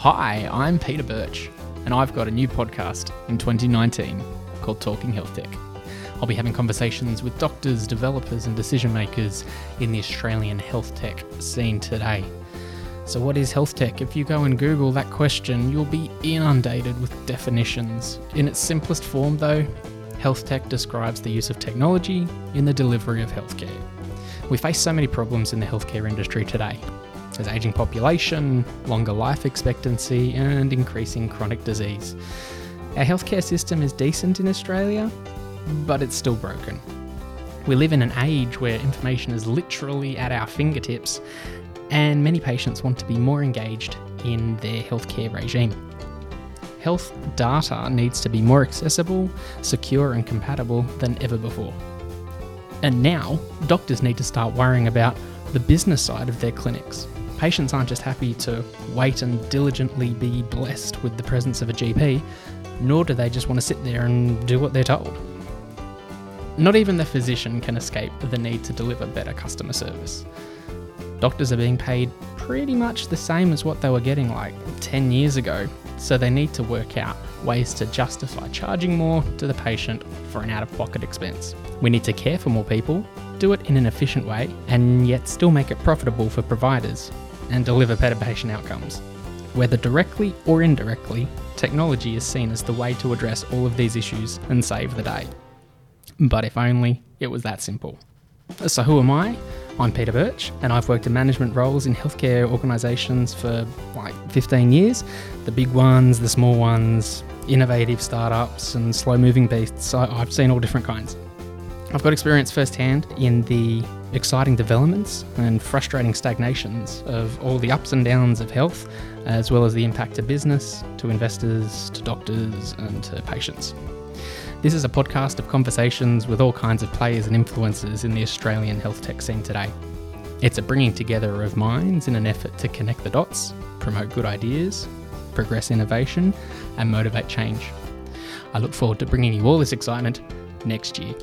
Hi, I'm Peter Birch, and I've got a new podcast in 2019 called Talking Health Tech. I'll be having conversations with doctors, developers, and decision makers in the Australian health tech scene today. So, what is health tech? If you go and Google that question, you'll be inundated with definitions. In its simplest form, though, health tech describes the use of technology in the delivery of healthcare. We face so many problems in the healthcare industry today. There's aging population, longer life expectancy, and increasing chronic disease. Our healthcare system is decent in Australia, but it's still broken. We live in an age where information is literally at our fingertips, and many patients want to be more engaged in their healthcare regime. Health data needs to be more accessible, secure, and compatible than ever before. And now, doctors need to start worrying about the business side of their clinics. Patients aren't just happy to wait and diligently be blessed with the presence of a GP, nor do they just want to sit there and do what they're told. Not even the physician can escape the need to deliver better customer service. Doctors are being paid pretty much the same as what they were getting like 10 years ago, so they need to work out ways to justify charging more to the patient for an out of pocket expense. We need to care for more people, do it in an efficient way, and yet still make it profitable for providers and deliver better patient outcomes. Whether directly or indirectly, technology is seen as the way to address all of these issues and save the day. But if only it was that simple. So, who am I? I'm Peter Birch, and I've worked in management roles in healthcare organisations for like 15 years the big ones, the small ones, innovative startups, and slow moving beasts. I've seen all different kinds. I've got experience firsthand in the exciting developments and frustrating stagnations of all the ups and downs of health, as well as the impact to business, to investors, to doctors, and to patients. This is a podcast of conversations with all kinds of players and influencers in the Australian health tech scene today. It's a bringing together of minds in an effort to connect the dots, promote good ideas, progress innovation, and motivate change. I look forward to bringing you all this excitement next year.